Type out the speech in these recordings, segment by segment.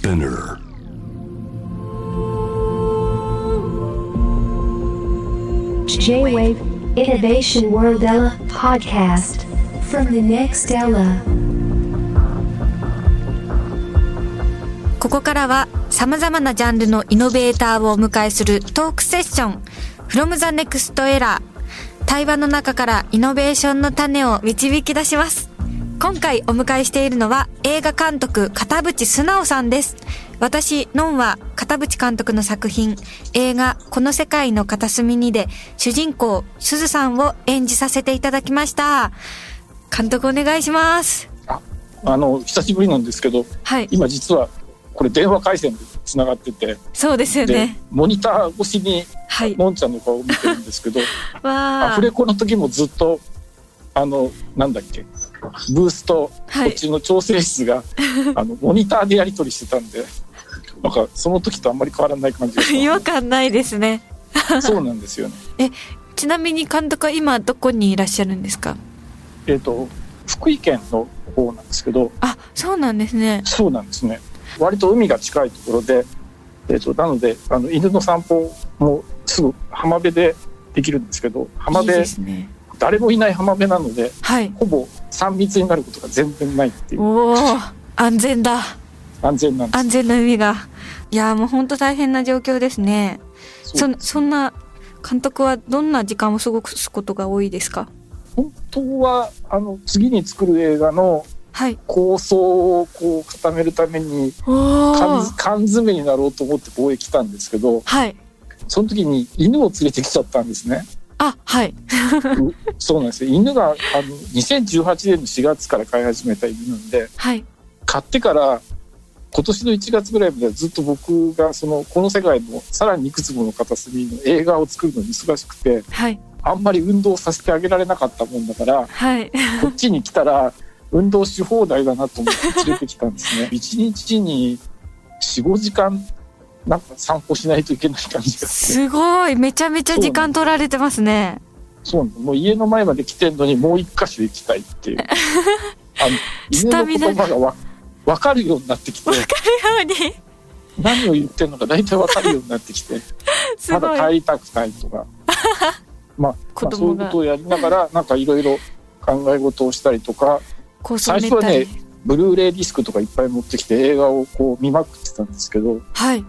Spinner. J-Wave Innovation World Ella podcast from the next Ella. ここからは様々なジャンルのイノベーターをお迎えするトークセッション From the Next Era 対話の中からイノベーションの種を導き出します今回お迎えしているのは映画監督片渕素直さんです。私、ノンは片渕監督の作品。映画この世界の片隅にで主人公すずさんを演じさせていただきました。監督お願いします。ああの久しぶりなんですけどはい。今実はこれ電話回線でつながってて。そうですよでねモニター越しにはい。のんちゃんの顔を見てるんですけど わあアフレコの時もずっとあのなんだっけ？ブースとはい。こっちの調整室が、あのモニターでやり取りしてたんでなんかその時とあんまり変わらない感じが 違和感ないですね。そうなんですよね。ちなみに監督は今どこにいらっしゃるんですか？えっ、と福井県の方なんですけど。あそうなんですね。そうなんですね。割と海が近いところで、えー、となのであの犬の散歩もすぐ浜辺でできるんですけど浜いい辺ですね。誰もいない浜辺なのではい。ほぼ3密になることが全然ないっていう。おお安全だ。安全なんです。安全な海が。いやーもう本当大変な状況ですね。そそんな監督はどんな時間を過ごすことが多いですか？本当はあの次に作る映画のはい。構想をこう固めるためにお缶お缶詰になろうと思って貿易来たんですけどはい。その時に犬を連れてきちゃったんですね。あはい。うそうなんですよ。犬があの2018年の4月から飼い始めた犬なんではい。買ってから今年の1月ぐらいまではずっと僕がそのこの世界のさらにいくつもの片隅の映画を作るのに忙しくてはい。あんまり運動させてあげられなかったもんだからはい。こっちに来たら運動し放題だなと思って連れてきたんですね。1日に45時間なんか散歩しないといけない感じがすごい。めちゃめちゃ時間取られてますね。そうもう家の前まで来てんのにもう一箇所行きたいっていう。あのス犬の言葉がわ分かるようになってきて。わかるように。何を言ってるのか大体分かるようになってきて。すまだ帰りたくないとか。まあ、子まあ、そういうことをやりながらなんかいろいろ考え事をしたりとか。最初はねブルーレイディスクとかいっぱい持ってきて映画をこう見まくってたんですけど。はい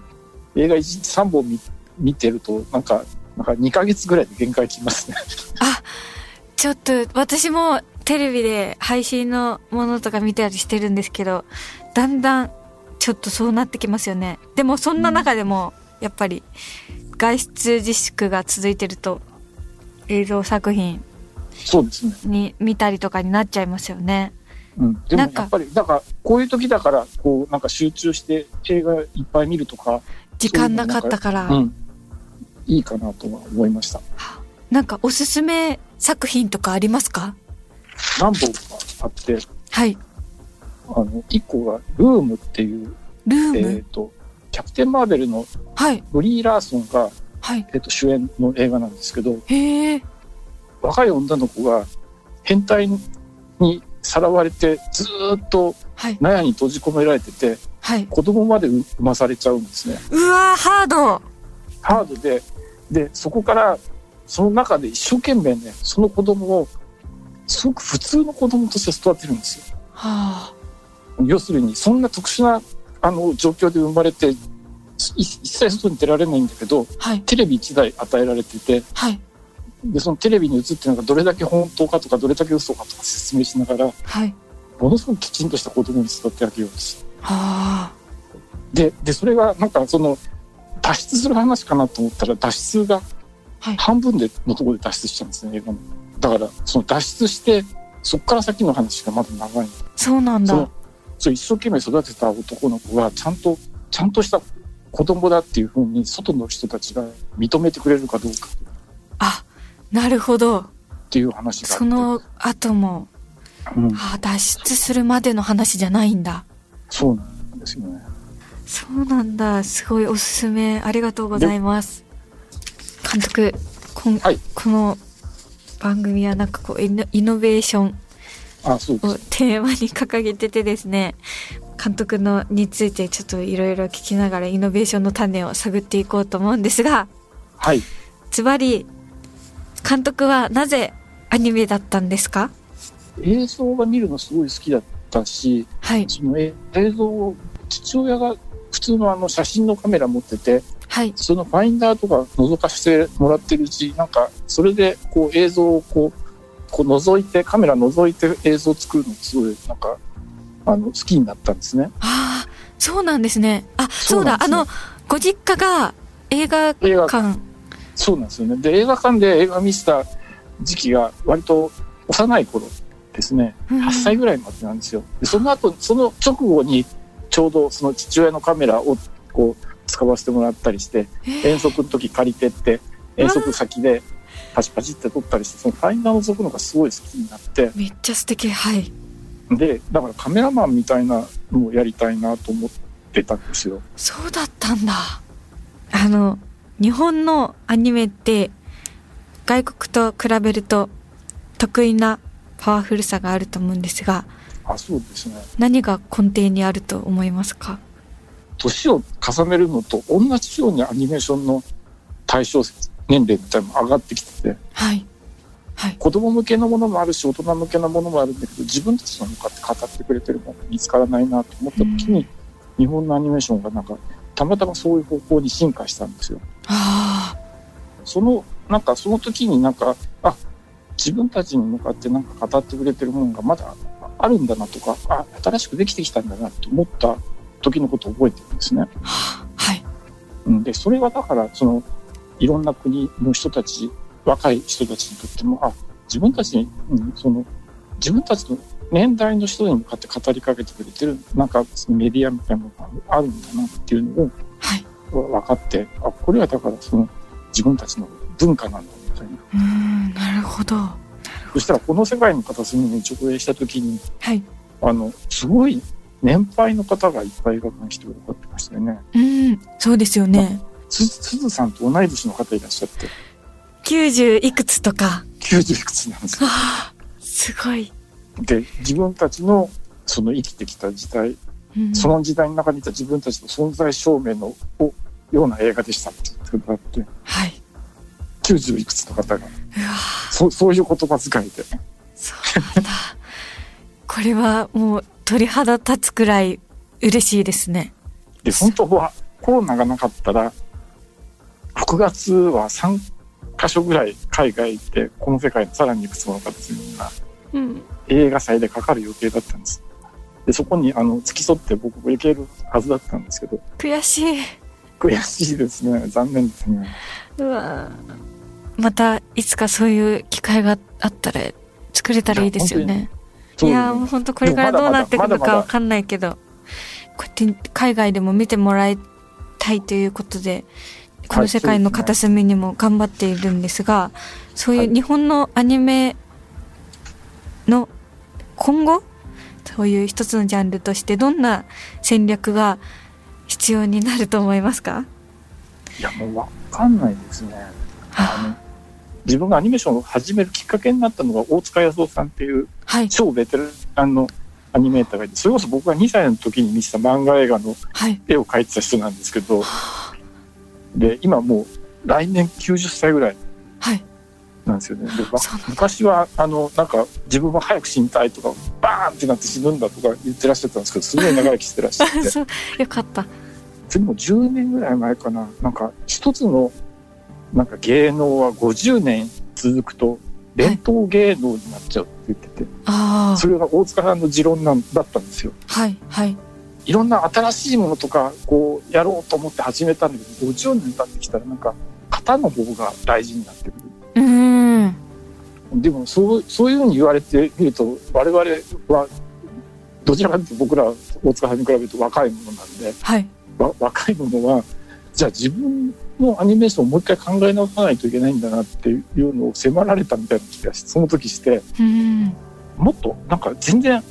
映画1日3本見見てるとなんかなんか2ヶ月ぐらいで限界きますね。あちょっと私もテレビで配信のものとか見たりしてるんですけどだんだんちょっとそうなってきますよね。でもそんな中でもやっぱり外出自粛が続いてると映像作品そうですね。に見たりとかになっちゃいますよね。うん、でもやっぱりだからこういう時だからこうなんか集中して映画いっぱい見るとか、時間なかったから。うん、いいかなとは思いました。なんかおすすめ作品とかありますか？何本かあって。はい。あの1個が「ルーム」っていう、ルーム、えー、とキャプテン・マーベルのはい。ブリー・ラーソンが、はい。えー、と主演の映画なんですけど若い女の子が変態にさらわれてずーっとはい。納屋に閉じ込められててはい子供まで産まされちゃうんですね。うわーハードハードで、で、そこから、その中で一生懸命ね、その子供を、すごく普通の子供として育てるんですよ。はあ要するに、そんな特殊な、あの、状況で生まれて、い一切外に出られないんだけど、はいテレビ一台与えられてて、はいで、そのテレビに映ってるのがどれだけ本当かとか、どれだけ嘘かとか説明しながら、はいものすごくきちんとした子供に育て上げようとする。はあ。で、で、それがなんかその、脱出する話かなと思ったら、脱出がはい。半分でのところで脱出しちゃうんですね、映画の。だから、その脱出して、そこから先の話がまだ長い。そうなんだ。そう一生懸命育てた男の子が、ちゃんと、ちゃんとした子供だっていうふうに、外の人たちが認めてくれるかどうか。あなるほど。っていう話があって。その後もうん、あ脱出するまでの話じゃないんだそうなんですよね。そうなんだ。すごいおすすめ。ありがとうございます。監督こん、はい。この番組はなんかこうイノイノベーションをす。テーマに掲げててですね。監督のについてちょっといろいろ聞きながらイノベーションの種を探っていこうと思うんですが。はい。ズバリ監督はなぜアニメだったんですか？映像が見るのすごい好きだったし、はい。そのえ映像を父親が普通のあの写真のカメラ持ってて、はい。そのファインダーとか覗かせてもらってるうち、なんか、それでこう映像をこう、こう覗いて、カメラ覗いて映像を作るのがすごい、なんか、あの、好きになったんですね。ああそうなんですね。あそそううなんですね。だ。あのご実家が映画映画館そうなんですよね。で、映画館で映画見せた時期が割と幼い頃ですね。うん。8歳ぐらいまでなんですよ。で、その後、その直後に、ちょうどその父親のカメラをこう、使わせてもらったりして、遠足の時借りてって、遠足先でパチパチって撮ったりして、そのファインダー覗くのがすごい好きになって、めっちゃ素敵。はい。で、だからカメラマンみたいなのをやりたいなと思ってたんですよ。そうだったんだ。あの日本のアニメって外国と比べると得意なパワフルさがあると思うんですがあ、そうですね。何が根底にあると思いますか？年を重ねるのと同じようにアニメーションの対象年齢みたいも上がってきてて、はい。はい。子供向けのものもあるし、大人向けのものもあるんだけど、自分たちの向かって語ってくれてるものが見つからないなと思った時に、日本のアニメーションがなんか、たまたまそういう方向に進化したんですよ。あその、なんかその時になんか、あ、自分たちに向かってなんか語ってくれてるものがまだあるんだなとか、あ、新しくできてきたんだなと思った時のことを覚えてるんですね。あはい。うん。で、それはだから、その、いろんな国の人たち、若い人たちにとっても、あ、自分たちに、うん、その、自分たちの年代の人に向かって語りかけてくれてる、なんかそのメディアみたいなのがあるんだなっていうのをはい。分かって、あ、これはだからその、自分たちの文化なんだいな。うーんなるほど。そしたら、この世界の片隅に上映した時に、はい。あの、すごい年配の方がいっぱい映画館に来てくださってましたよね。うんそうですよね。す、すずさんと同い年の方いらっしゃって、90いくつとか。90いくつなんですよ。あーすごい、で、自分たちの、その生きてきた時代、うん。その時代の中にいた自分たちの存在証明のおような映画でしたって言ってくださって、はい90いくつの方が、そそういう言葉遣いで、そうなんだ。これはもう鳥肌立つくらい嬉しいですね。で、本当はコロナがなかったら、6月は3カ所ぐらい海外行って、この世界のさらにいくつもの形がうん。映画祭でかかる予定だったんです。で、そこにあの付き添って僕も行けるはずだったんですけど、悔しい。悔しいですね。残念ですね。うわまたいつかそういう機会があったら作れたらいいですよね。いやもう本当これからどうなっていくのかわかんないけどこうやって海外でも見てもらいたいということでこの世界の片隅にも頑張っているんですがそういう日本のアニメの今後そういう一つのジャンルとしてどんな戦略が必要になると思いますか？いや、もうわかんないですね。あの自分がアニメーションを始めるきっかけになったのが大塚康夫さんっていうはい。超ベテランのアニメーターがいて、それこそ僕が2歳の時に見せた漫画映画のはい。絵を描いてた人なんですけど、で、今もう来年90歳ぐらいはい。なんですよね。でまそうなんだ。昔は、あの、なんか自分も早く死にたいとか、バーンってなって死ぬんだとか言ってらっしゃったんですけど、すごい長生きしてらっしゃって。よかった。それも10年ぐらい前かな。なんか一つのなんか芸能は50年続くと伝統芸能になっちゃうって言ってて、あそれが大塚さんの持論なんだったんですよ。あはいはいいろんな新しいものとかこうやろうと思って始めたんだけど、50年経ってきたらなんか型の方が大事になってくる。うーんでもそうそういうふうに言われてみると我々はどちらかというと僕らは大塚さんに比べると若いものなんではいわ若いものはじゃあ自分のアニメーションをもう一回考え直さないといけないんだなっていうのを迫られたみたいな気がしてその時して。もっとなんか全然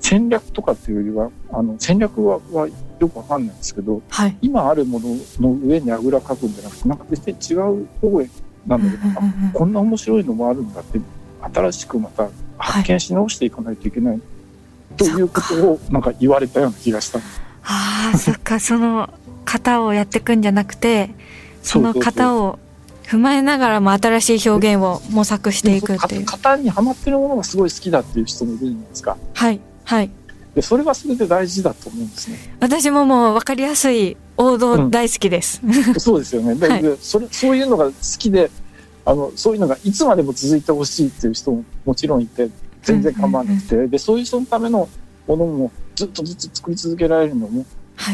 戦略とかっていうよりはあの戦略ははよくわかんないんですけどはい。今あるものの上にあぐらかくんじゃなくてなんか別に違う方へなんだけどあこんな面白いのもあるんだって新しくまた発見し直していかないといけない。ということをなんか言われたような気がした。ああそっか。その型をやっていくんじゃなくてその型を踏まえながらも新しい表現を模索していくっていう。型にはまってるものがすごい好きだっていう人もいるじゃないですか。はいはい。でそれはそれで大事だと思うんですね。私ももう分かりやすい王道大好きです、うん、そうですよね。で、はい、それそういうのが好きであのそういうのがいつまでも続いてほしいっていう人ももちろんいて全然構わなくて、でそういう人のためのものもずっとずっと作り続けられるのも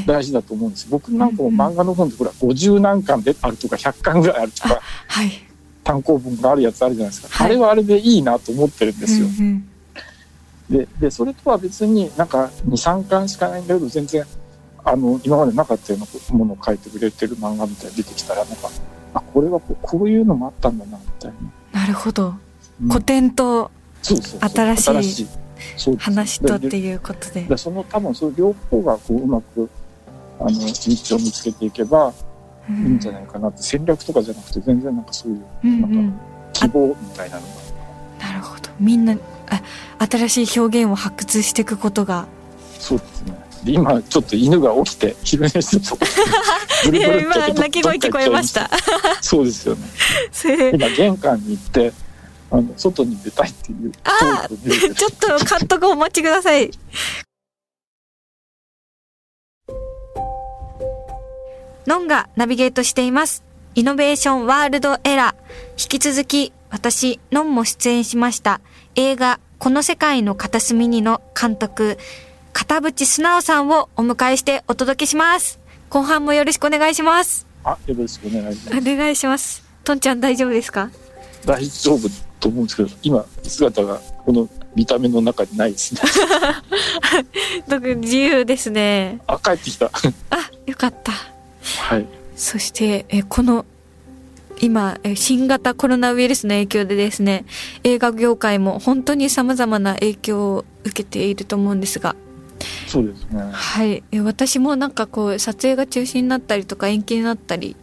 大事だと思うんです、はい、僕なんかも漫画の本でほら50何巻であるとか100巻ぐらいあるとか、はい、単行本があるやつあるじゃないですか、はい、あれはあれでいいなと思ってるんですよ。うんうん。ででそれとは別になんか23巻しかないんだけど全然あの今までなかったようなものを書いてくれてる漫画みたいに出てきたらなんかあこれはこういうのもあったんだなみたいな。なるほど、うん、古典と新しい話とっていうことで。でその多分その両方がこううまくあの道を見つけていけばいいんじゃないかなって、うん、戦略とかじゃなくて全然なんかそういうなんか希望みたいなのが。なるほど。みんなあ新しい表現を発掘していくことが。そうですね。で今ちょっと犬が起きて昼寝してた。ブルブル 今鳴き声聞こえました。そうですよね。今玄関に行ってあの外に出たいっていうあちょっと監督お待ちくださいノンがナビゲートしていますイノベーションワールドエラー引き続き私ノンも出演しました映画この世界の片隅にの監督、片渕素直さんをお迎えしてお届けします。後半もよろしくお願いします。あ、よろしくお願いします。お願いします。とんちゃん大丈夫ですか？大丈夫と思うんですけど、今、姿がこの見た目の中にないですね。特に自由ですね。あ、帰ってきた。あ、よかった。はい。そして、え、この今、新型コロナウイルスの影響でですね、映画業界も本当に様々な影響を受けていると思うんですが、そうですね。はい。私もなんかこう、撮影が中止になったりとか延期になったり、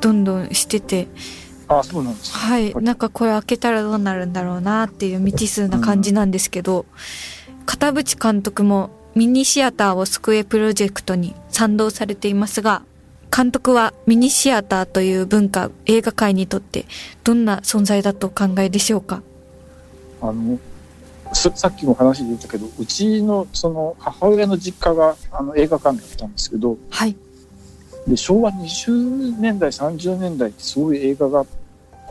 どんどんしてて、あそうなんです、ね、はい。なんかこれ開けたらどうなるんだろうなっていう未知数な感じなんですけど、うん、片渕監督もミニシアターを救えプロジェクトに賛同されていますが、監督はミニシアターという文化、映画界にとってどんな存在だとお考えでしょうか？あの、さっきも話で言ったけど、うちのその母親の実家があの映画館だったんですけど、はい。で、昭和20年代、30年代ってそういう映画が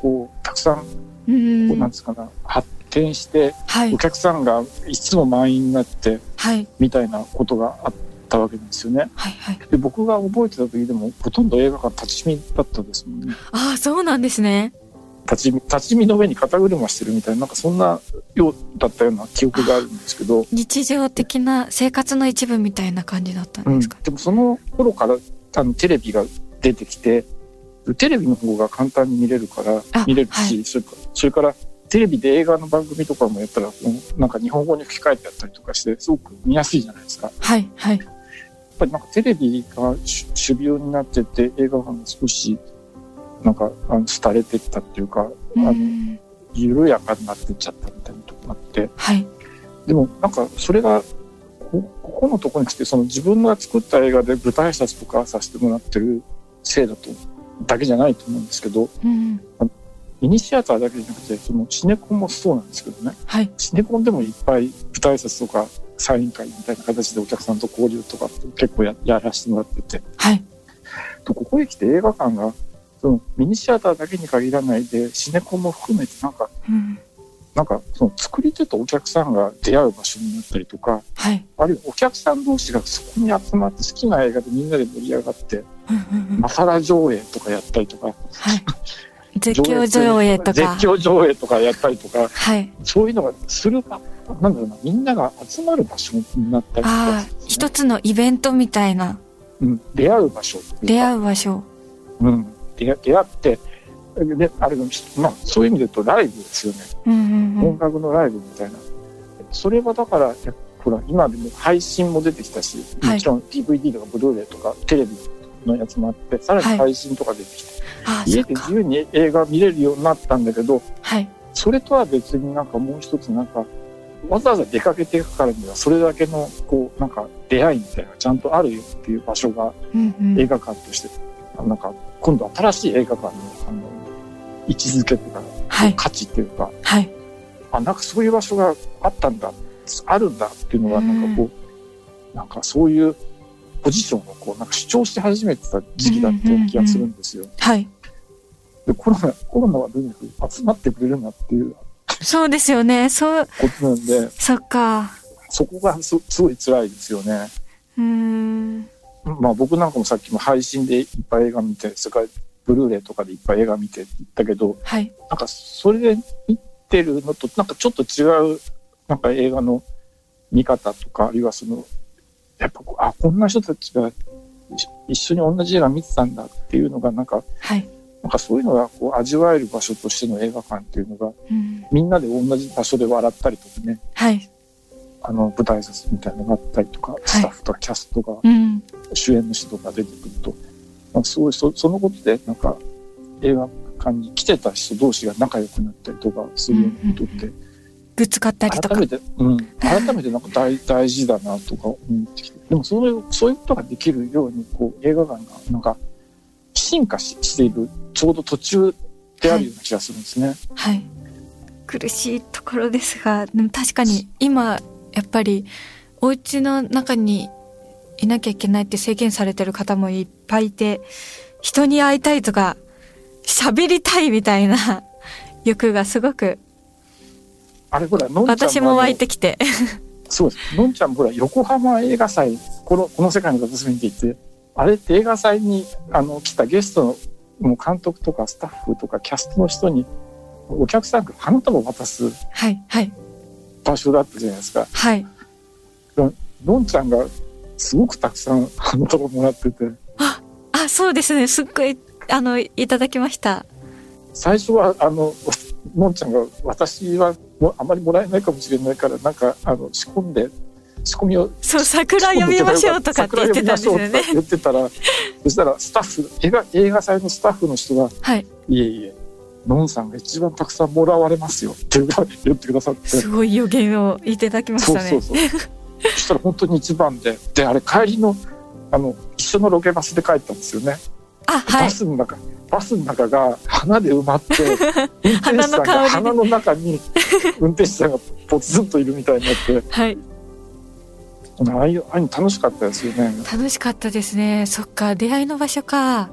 こう、たくさん、こうなんですかな、発展して、はい、お客さんがいつも満員になって、はい、みたいなことがあったわけですよね。はいはい、で僕が覚えてた時でもほとんど映画館立ち見だったですもんね。ああそうなんですね。立ち見立ち見の上に肩車してるみたいななんかそんなようだったような記憶があるんですけど。日常的な生活の一部みたいな感じだったんですか、うん、でもその頃からあのテレビが出てきてテレビの方が簡単に見れるから見れるし、はい、それからそれからテレビで映画の番組とかもやったらなんか日本語に吹き替えてやったりとかしてすごく見やすいじゃないですか。はいはいぱりなんかテレビが主流になってて、映画館が少し、なんか、あの、廃れてったっていうか、あの、緩やかになってっちゃったみたいなとこがあって。はい。でも、なんか、それが、ここのとこに来て、その自分が作った映画で舞台挨拶とかさせてもらってるせいだと、だけじゃないと思うんですけど、うん、ミニシアターだけじゃなくて、そのシネコンもそうなんですけどね。はい。シネコンでもいっぱい舞台挨拶とかサイン会みたいな形でお客さんと交流とか結構ややらせてもらってて。はい。とここへ来て映画館が、そのミニシアターだけに限らないで、シネコンも含めてなんか、うん、なんかその作り手とお客さんが出会う場所になったりとか、はい、あるいはお客さん同士がそこに集まって好きな映画でみんなで盛り上がって、マサラ上映とかやったりとか、はい絶叫上映とか。絶叫上映とかやったりとか、はい、そういうのがする場なんだろうな、みんなが集まる場所になったりとか、ね、一つのイベントみたいな。うん、出会う場所。出会う場所。うん、出出会って、で、あれまあ、そういう意味で言うとライブですよね。うんうんうん、音楽のライブみたいな。それはだから、ほら、今でも配信も出てきたし、もちろん DVD とかブルーレイとかテレビのやつもあって、さらに配信とか出てきて、はい、家で自由に映画見れるようになったんだけど、はい、それとは別になんかもう一つなんか、わざわざ出かけていくからには、それだけの、こう、なんか出会いみたいなちゃんとあるよっていう場所がうんうん。映画館として、あなんか、今度新しい映画館の、あの、位置づけとか、はい。価値っていうか、はい。あ、なんかそういう場所があったんだ、あるんだっていうのが、なんかこう、なんかそういうポジションをこう、なんか主張し始めてた時期だったような気がするんですよ。はい。で、コロナ、コロナはとにかく集まってくれるなっていうそうですよね。そう、ことなんで、そっか。そこがすすごい辛いですよね。うーん。まあ僕なんかもさっきも配信でいっぱい映画見て、それからブルーレイとかでいっぱい映画見てたけど、はい。なんかそれで見てるのと、なんかちょっと違う、なんか映画の見方とか、あるいはその、やっぱあ、こんな人たちが一一緒に同じ映画見てたんだっていうのが、なんか、はい。なんかそういうのがこう味わえる場所としての映画館っていうのが、うん。みんなで同じ場所で笑ったりとかね、はい。あの舞台挨拶みたいなのがあったりとか、スタッフとかキャストが、うん。主演の人が出てくると、まあ、すごいそそのことでなんか映画館に来てた人同士が仲良くなったりとかするようなことって、ぶつかったりとか改。めて、うん、改めてなんか大 大事だなとか思ってきてでもそういうそういうことができるようにこう映画館がなんか進化ししているちょうど途中であるような気がするんですね。はい。苦しいところですが、でも確かに今、やっぱり、お家の中にいなきゃいけないって制限されてる方もいっぱいいて、人に会いたいとか、喋りたいみたいな欲がすごく、あれほらのんちゃん私も湧いてきて。そうです。のんちゃんもほら、横浜映画祭、この、この世界の片隅にって言って、あれって映画祭に、あの、来たゲストの、もう監督とかスタッフとかキャストの人に、お客さんが花束を渡すはい、はい、場所だったじゃないですか。はい。のんちゃんが、すごくたくさん花束もらってて、あ、そうですね。すっごい、あの、いただきました。最初は、あの、のんちゃんが、私はあまりもらえないかもしれないから、なんか、あの、仕込んで、仕込みをそう、桜読みましょうとかって言ってたんですよね言ってたら、そしたらスタッフ、映画、映画祭のスタッフの人が、はい。いえいえ、のんさんが一番たくさんもらわれますよって言ってくださって。すごい予言をいただきましたね。そうそうそう。そしたら本当に一番で、で、あれ帰りの、あの、一緒のロケバスで帰ったんですよね。あ、はいバ。スの中、バスの中が花で埋まって、運転手さんが花の中に 運転手さんがポツンといるみたいになって、はい。ああいう、ああいうの楽しかったですよね。楽しかったですね。そっか、出会いの場所か。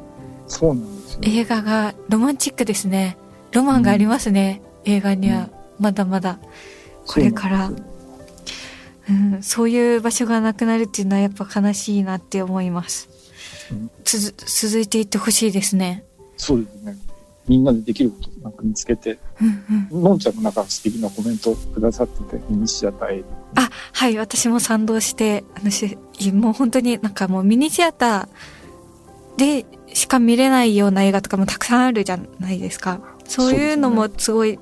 そうなんですよ。映画がロマンチックですね。ロマンがありますね。映画には、まだまだ。これからそうなんそういう場所がなくなるっていうのはやっぱ悲しいなって思います。うんつづ続いていってほしいですね。そうですね。みんなでできることなんか見つけて、うんうん。のんちゃんもなんか素敵なコメントくださってて、ミニシアターへ。あ、はい、私も賛同して、あのし、もう本当になんかもうミニシアターでしか見れないような映画とかもたくさんあるじゃないですか。そういうのもすごい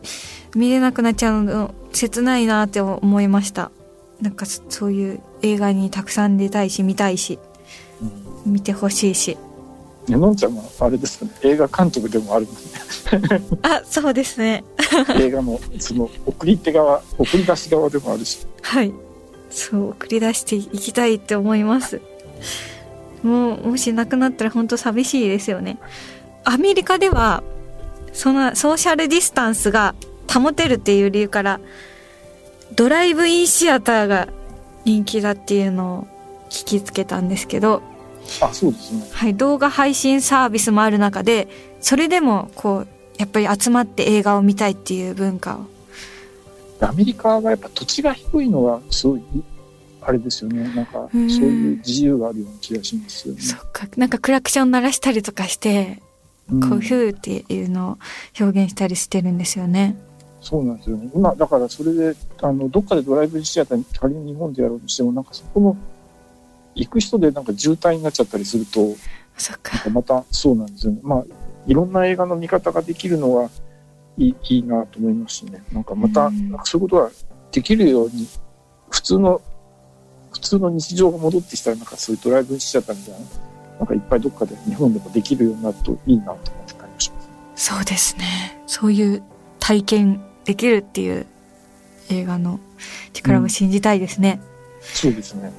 見れなくなっちゃうの切ないなって思いました。なんかそそういう映画にたくさん出たいし見たいしうん見てほしいし。ねのんちゃんはあれですよね。映画監督でもあるので、あ、そうですね。映画のその送り手側、送り出し側でもあるし。はい。そう、送り出していきたいって思います。もう、もしなくなったら本当寂しいですよね。アメリカでは、そのソーシャルディスタンスが保てるっていう理由から、ドライブインシアターが人気だっていうのを聞きつけたんですけど、あ、そうですね。はい、動画配信サービスもある中で、それでもこう、やっぱり集まって映画を見たいっていう文化を。アメリカはやっぱ土地が低いのは、すごい、あれですよね。なんか、そううんいう自由があるような気がしますよね。そっか、なんかクラクション鳴らしたりとかして、うんこう、ヒューっていうのを表現したりしてるんですよね。そうなんですよね。今、だからそれで、あの、どっかでドライブシアターに仮に日本でやろうとしても、なんかそこの、行く人でなんか渋滞になっちゃったりすると、そっか。またそうなんですよね。まあ、いろんな映画の見方ができるのはいいいいなと思いますしね。なんかまた、うんそういうことができるように、普通の、普通の日常が戻ってきたら、なんかそういうドライブインシアターみたいな、なんかいっぱいどっかで日本でもできるようになるといいなと思ってたりもします。そうですね。そういう体験できるっていう映画の力を信じたいですね。そうですね。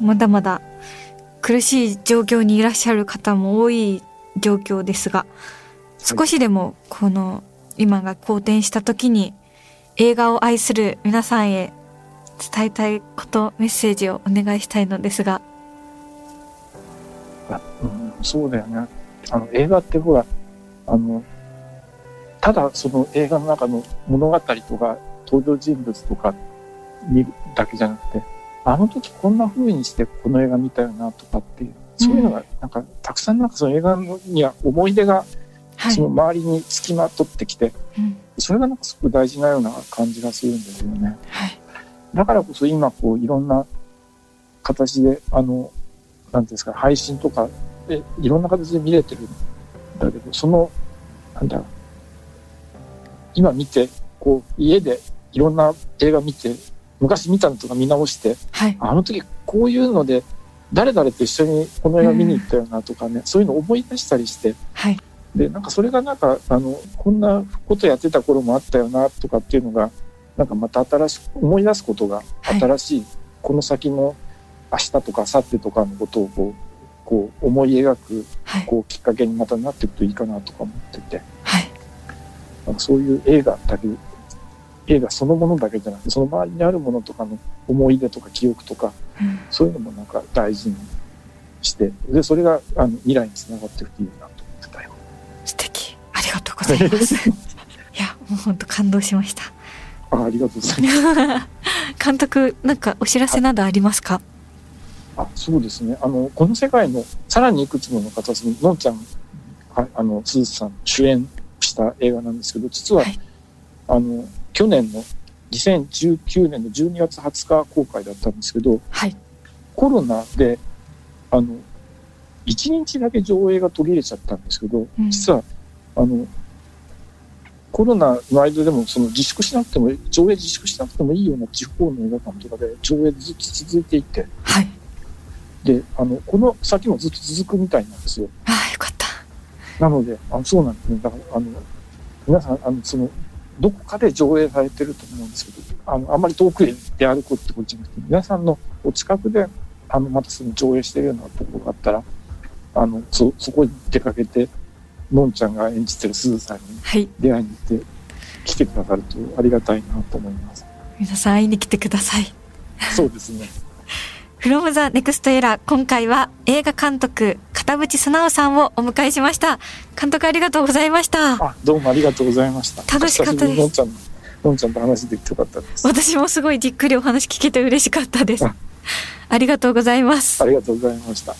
まだまだ苦しい状況にいらっしゃる方も多い状況ですが、少しでもこの今が好転した時に映画を愛する皆さんへ伝えたいこと、メッセージをお願いしたいのですが、あうん、そうだよね。あの、映画ってほら、あの、ただその映画の中の物語とか登場人物とか見るだけじゃなくて、あの時こんな風にしてこの映画見たよなとかっていう、そういうのがなんかたくさんなんかその映画には思い出がはいその。周りに付きまとってきて、うんそれがなんかすごく大事なような感じがするんですよね。はい。だからこそ今こういろんな形で、あの、なんていうんですか、配信とかでいろんな形で見れてるんだけど、その、なんだ、今見て、こう家でいろんな映画見て、昔見たのとか見直して、はい。あの時こういうので、誰々と一緒にこの映画見に行ったよなとかね、そういうのを思い出したりして、はい。で、なんかそれがなんか、あの、こんなことやってた頃もあったよな、とかっていうのが、なんかまた新しく、思い出すことが、はい新しい、この先の明日とか明後日とかのことをこう、こう思い描く、はい。こうきっかけにまたなっていくといいかなとか思ってて、はい。なんかそういう映画だけ、映画そのものだけじゃなくて、その周りにあるものとかの思い出とか記憶とか、うんそういうのもなんか大事にして、で、それがあの未来につながっていくといいなと思ってたよ。素敵。ありがとうございます。いや、もう本当感動しました。あありがとうございます。監督、なんかお知らせなどありますか？あそうですね。あの、この世界のさらにいくつもの形に、のんちゃん、はい、あの、鈴さん主演した映画なんですけど、実は、はいあの、去年の2019年の12月20日公開だったんですけど、はい。コロナで、あの、1日だけ上映が途切れちゃったんですけど、うん実は、あの、コロナの間でもその自粛しなくても、上映自粛しなくてもいいような地方の映画館とかで上映ずっと続いていて、はい。で、あの、この先もずっと続くみたいなんですよ。ああ、よかった。なので、あそうなんですね。だから、あの、皆さん、あの、その、どこかで上映されてると思うんですけど、あの、あんまり遠くへ出歩くってことじゃなくて、皆さんのお近くで、あの、またその上映してるようなところがあったら、あの、そ、そこに出かけて、のんちゃんが演じてるすずさんにはい。出会いに行って、来てくださるとありがたいなと思います。皆さん会いに来てください。そうですね。From the Next Era 今回は映画監督田淵砂尾さんをお迎えしました。監督ありがとうございました。どうもありがとうございました。楽しかったです,私もすごいじっくりお話聞けて嬉しかったです。ありがとうございます。ありがとうございました。